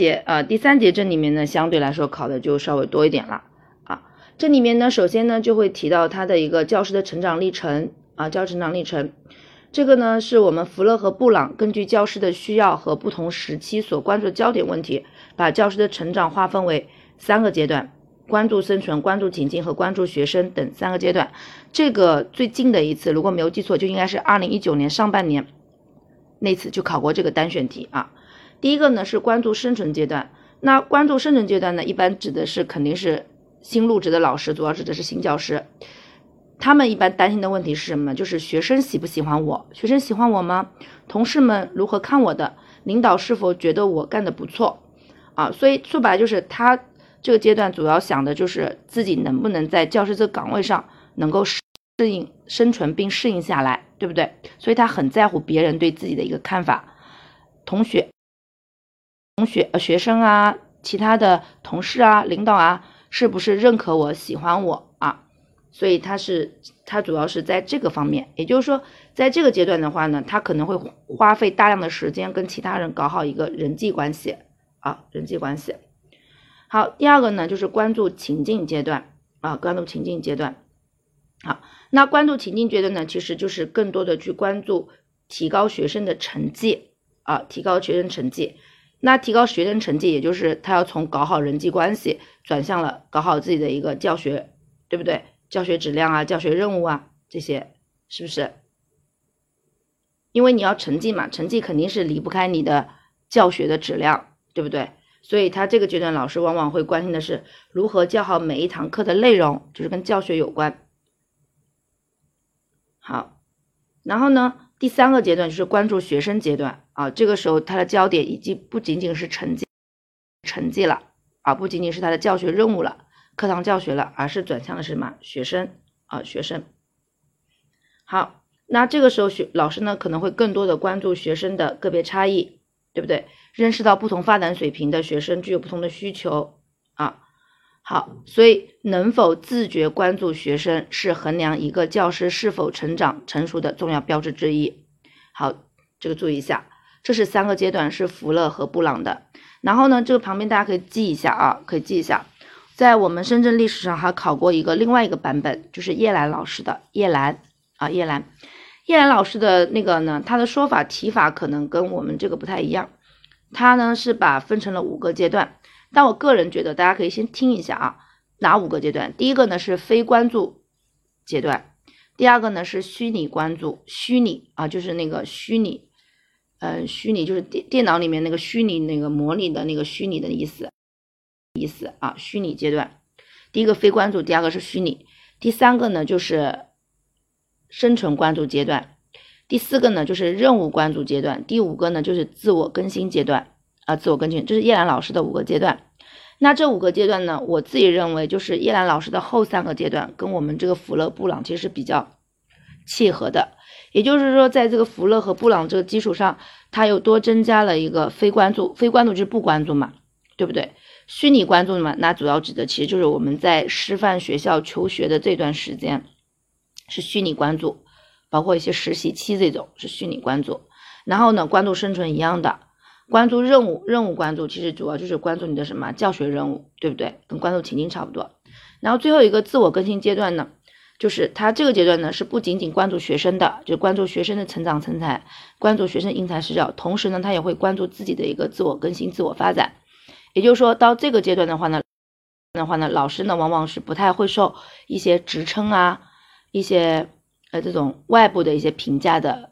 节啊，第三节这里面呢，相对来说考的就稍微多一点了啊。这里面呢，首先呢就会提到他的一个教师的成长历程啊，教成长历程。这个呢，是我们福勒和布朗根据教师的需要和不同时期所关注的焦点问题，把教师的成长划分为三个阶段：关注生存、关注情境和关注学生等三个阶段。这个最近的一次，如果没有记错，就应该是二零一九年上半年那次就考过这个单选题啊。第一个呢是关注生存阶段，那关注生存阶段呢，一般指的是肯定是新入职的老师，主要指的是新教师，他们一般担心的问题是什么？就是学生喜不喜欢我？学生喜欢我吗？同事们如何看我的？领导是否觉得我干得不错？啊，所以说白了就是他这个阶段主要想的就是自己能不能在教师这个岗位上能够适应生存并适应下来，对不对？所以他很在乎别人对自己的一个看法，同学。同学、学生啊，其他的同事啊、领导啊，是不是认可我、喜欢我啊？所以他是他主要是在这个方面，也就是说，在这个阶段的话呢，他可能会花费大量的时间跟其他人搞好一个人际关系啊，人际关系。好，第二个呢，就是关注情境阶段啊，关注情境阶段。好，那关注情境阶段呢，其实就是更多的去关注提高学生的成绩啊，提高学生成绩。那提高学生成绩，也就是他要从搞好人际关系，转向了搞好自己的一个教学，对不对？教学质量啊，教学任务啊，这些是不是？因为你要成绩嘛，成绩肯定是离不开你的教学的质量，对不对？所以他这个阶段老师往往会关心的是如何教好每一堂课的内容，就是跟教学有关。好，然后呢？第三个阶段就是关注学生阶段啊，这个时候他的焦点已经不仅仅是成绩成绩了啊，不仅仅是他的教学任务了，课堂教学了，而是转向的是什么学生啊学生。好，那这个时候学老师呢可能会更多的关注学生的个别差异，对不对？认识到不同发展水平的学生具有不同的需求啊。好，所以能否自觉关注学生，是衡量一个教师是否成长成熟的重要标志之一。好，这个注意一下，这是三个阶段，是福勒和布朗的。然后呢，这个旁边大家可以记一下啊，可以记一下，在我们深圳历史上还考过一个另外一个版本，就是叶兰老师的叶兰啊，叶兰，叶兰老师的那个呢，他的说法提法可能跟我们这个不太一样，他呢是把分成了五个阶段。但我个人觉得，大家可以先听一下啊，哪五个阶段？第一个呢是非关注阶段，第二个呢是虚拟关注，虚拟啊就是那个虚拟，呃，虚拟就是电电脑里面那个虚拟那个模拟的那个虚拟的意思，意思啊，虚拟阶段。第一个非关注，第二个是虚拟，第三个呢就是生存关注阶段，第四个呢就是任务关注阶段，第五个呢就是自我更新阶段。啊，自我更新，这是叶兰老师的五个阶段。那这五个阶段呢，我自己认为就是叶兰老师的后三个阶段跟我们这个福勒布朗其实是比较契合的。也就是说，在这个福勒和布朗这个基础上，他又多增加了一个非关注，非关注就是不关注嘛，对不对？虚拟关注嘛，那主要指的其实就是我们在师范学校求学的这段时间是虚拟关注，包括一些实习期这种是虚拟关注。然后呢，关注生存一样的。关注任务，任务关注其实主要就是关注你的什么教学任务，对不对？跟关注情境差不多。然后最后一个自我更新阶段呢，就是他这个阶段呢是不仅仅关注学生的，就关注学生的成长成才，关注学生因材施教，同时呢他也会关注自己的一个自我更新、自我发展。也就是说到这个阶段的话呢，的话呢，老师呢往往是不太会受一些职称啊、一些呃这种外部的一些评价的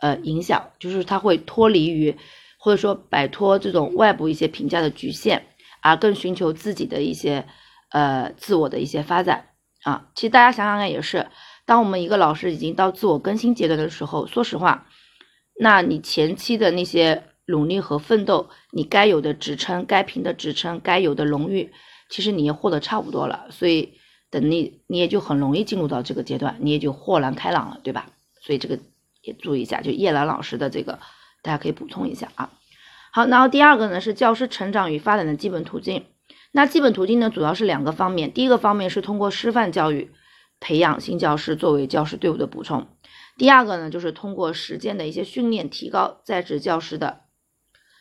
呃影响，就是他会脱离于。或者说摆脱这种外部一些评价的局限，而更寻求自己的一些呃自我的一些发展啊。其实大家想想看也是，当我们一个老师已经到自我更新阶段的时候，说实话，那你前期的那些努力和奋斗，你该有的职称、该评的职称、该有的荣誉，其实你也获得差不多了。所以等你你也就很容易进入到这个阶段，你也就豁然开朗了，对吧？所以这个也注意一下，就叶兰老师的这个。大家可以补充一下啊。好，然后第二个呢是教师成长与发展的基本途径。那基本途径呢主要是两个方面，第一个方面是通过师范教育培养新教师作为教师队伍的补充，第二个呢就是通过实践的一些训练，提高在职教师的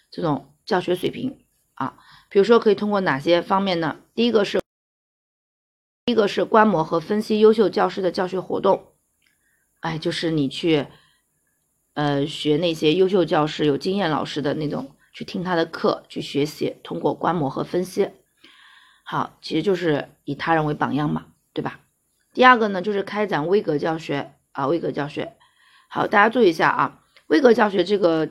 这种教学水平啊。比如说可以通过哪些方面呢？第一个是，第一个是观摩和分析优秀教师的教学活动，哎，就是你去，呃，学那些优秀教师、有经验老师的那种，去听他的课，去学习，通过观摩和分析。好，其实就是以他人为榜样嘛，对吧？第二个呢，就是开展微格教学啊，微格教学。好，大家注意一下啊，微格教学这个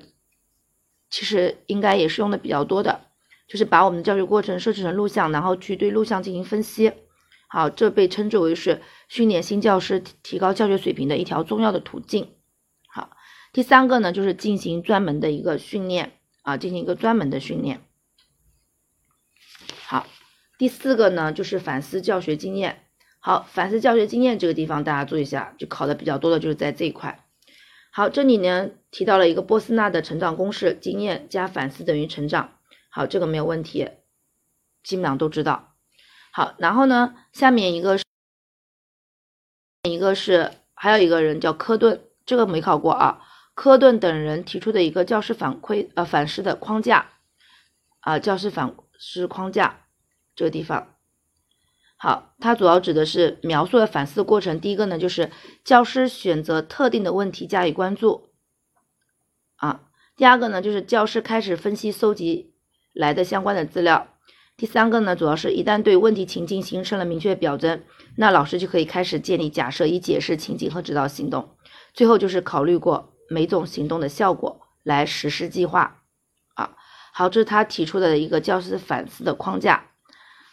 其实应该也是用的比较多的，就是把我们的教学过程设置成录像，然后去对录像进行分析。好，这被称之为是训练新教师提高教学水平的一条重要的途径。好，第三个呢，就是进行专门的一个训练啊，进行一个专门的训练。第四个呢，就是反思教学经验。好，反思教学经验这个地方大家注意一下，就考的比较多的就是在这一块。好，这里呢提到了一个波斯纳的成长公式：经验加反思等于成长。好，这个没有问题，基本上都知道。好，然后呢，下面一个是，一个是还有一个人叫科顿，这个没考过啊。科顿等人提出的一个教师反馈呃反思的框架啊，教师反思框架这个地方。好，它主要指的是描述了反思的过程。第一个呢，就是教师选择特定的问题加以关注，啊，第二个呢，就是教师开始分析搜集来的相关的资料。第三个呢，主要是一旦对问题情境形成了明确表征，那老师就可以开始建立假设，以解释情景和指导行动。最后就是考虑过每种行动的效果来实施计划，啊，好，这是他提出的一个教师反思的框架。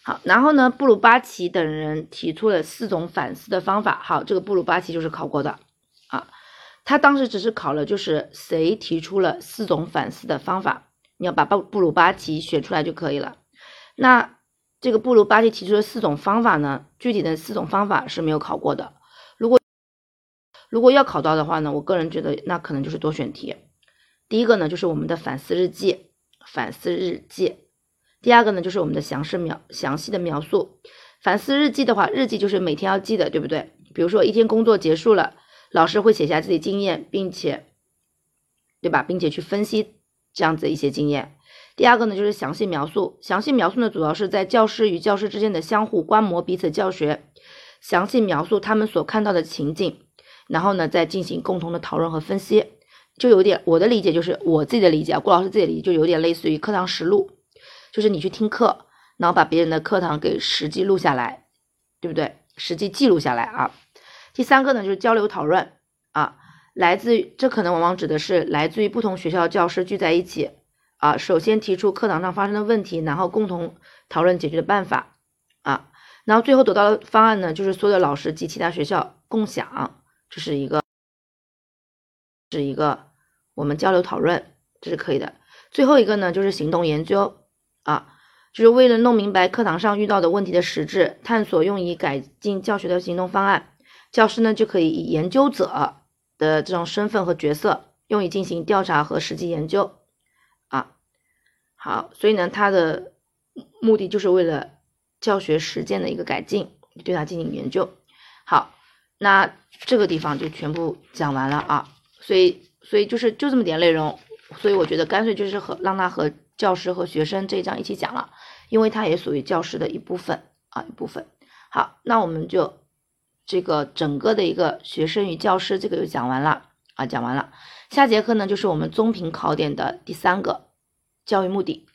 好，然后呢，布鲁巴奇等人提出了四种反思的方法。好，这个布鲁巴奇就是考过的啊，他当时只是考了就是谁提出了四种反思的方法，你要把布布鲁巴奇选出来就可以了。那这个布鲁巴奇提出的四种方法呢，具体的四种方法是没有考过的。如果如果要考到的话呢，我个人觉得那可能就是多选题。第一个呢，就是我们的反思日记，反思日记。第二个呢，就是我们的详细描详细的描述。反思日记的话，日记就是每天要记的，对不对？比如说一天工作结束了，老师会写下自己经验，并且，对吧？并且去分析这样子一些经验。第二个呢，就是详细描述。详细描述呢，主要是在教师与教师之间的相互观摩彼此教学，详细描述他们所看到的情景，然后呢，再进行共同的讨论和分析。就有点我的理解，就是我自己的理解啊，郭老师自己的理解就有点类似于课堂实录。就是你去听课，然后把别人的课堂给实际录下来，对不对？实际记录下来啊。第三个呢，就是交流讨论啊，来自于这可能往往指的是来自于不同学校教师聚在一起啊，首先提出课堂上发生的问题，然后共同讨论解决的办法啊，然后最后得到的方案呢，就是所有的老师及其他学校共享，这是一个是一个我们交流讨论，这是可以的。最后一个呢，就是行动研究。啊，就是为了弄明白课堂上遇到的问题的实质，探索用以改进教学的行动方案，教师呢就可以以研究者的这种身份和角色，用以进行调查和实际研究。啊，好，所以呢，它的目的就是为了教学实践的一个改进，对它进行研究。好，那这个地方就全部讲完了啊，所以，所以就是就这么点内容，所以我觉得干脆就是和让他和。教师和学生这一章一起讲了，因为它也属于教师的一部分啊一部分。好，那我们就这个整个的一个学生与教师这个就讲完了啊讲完了。下节课呢就是我们综评考点的第三个教育目的。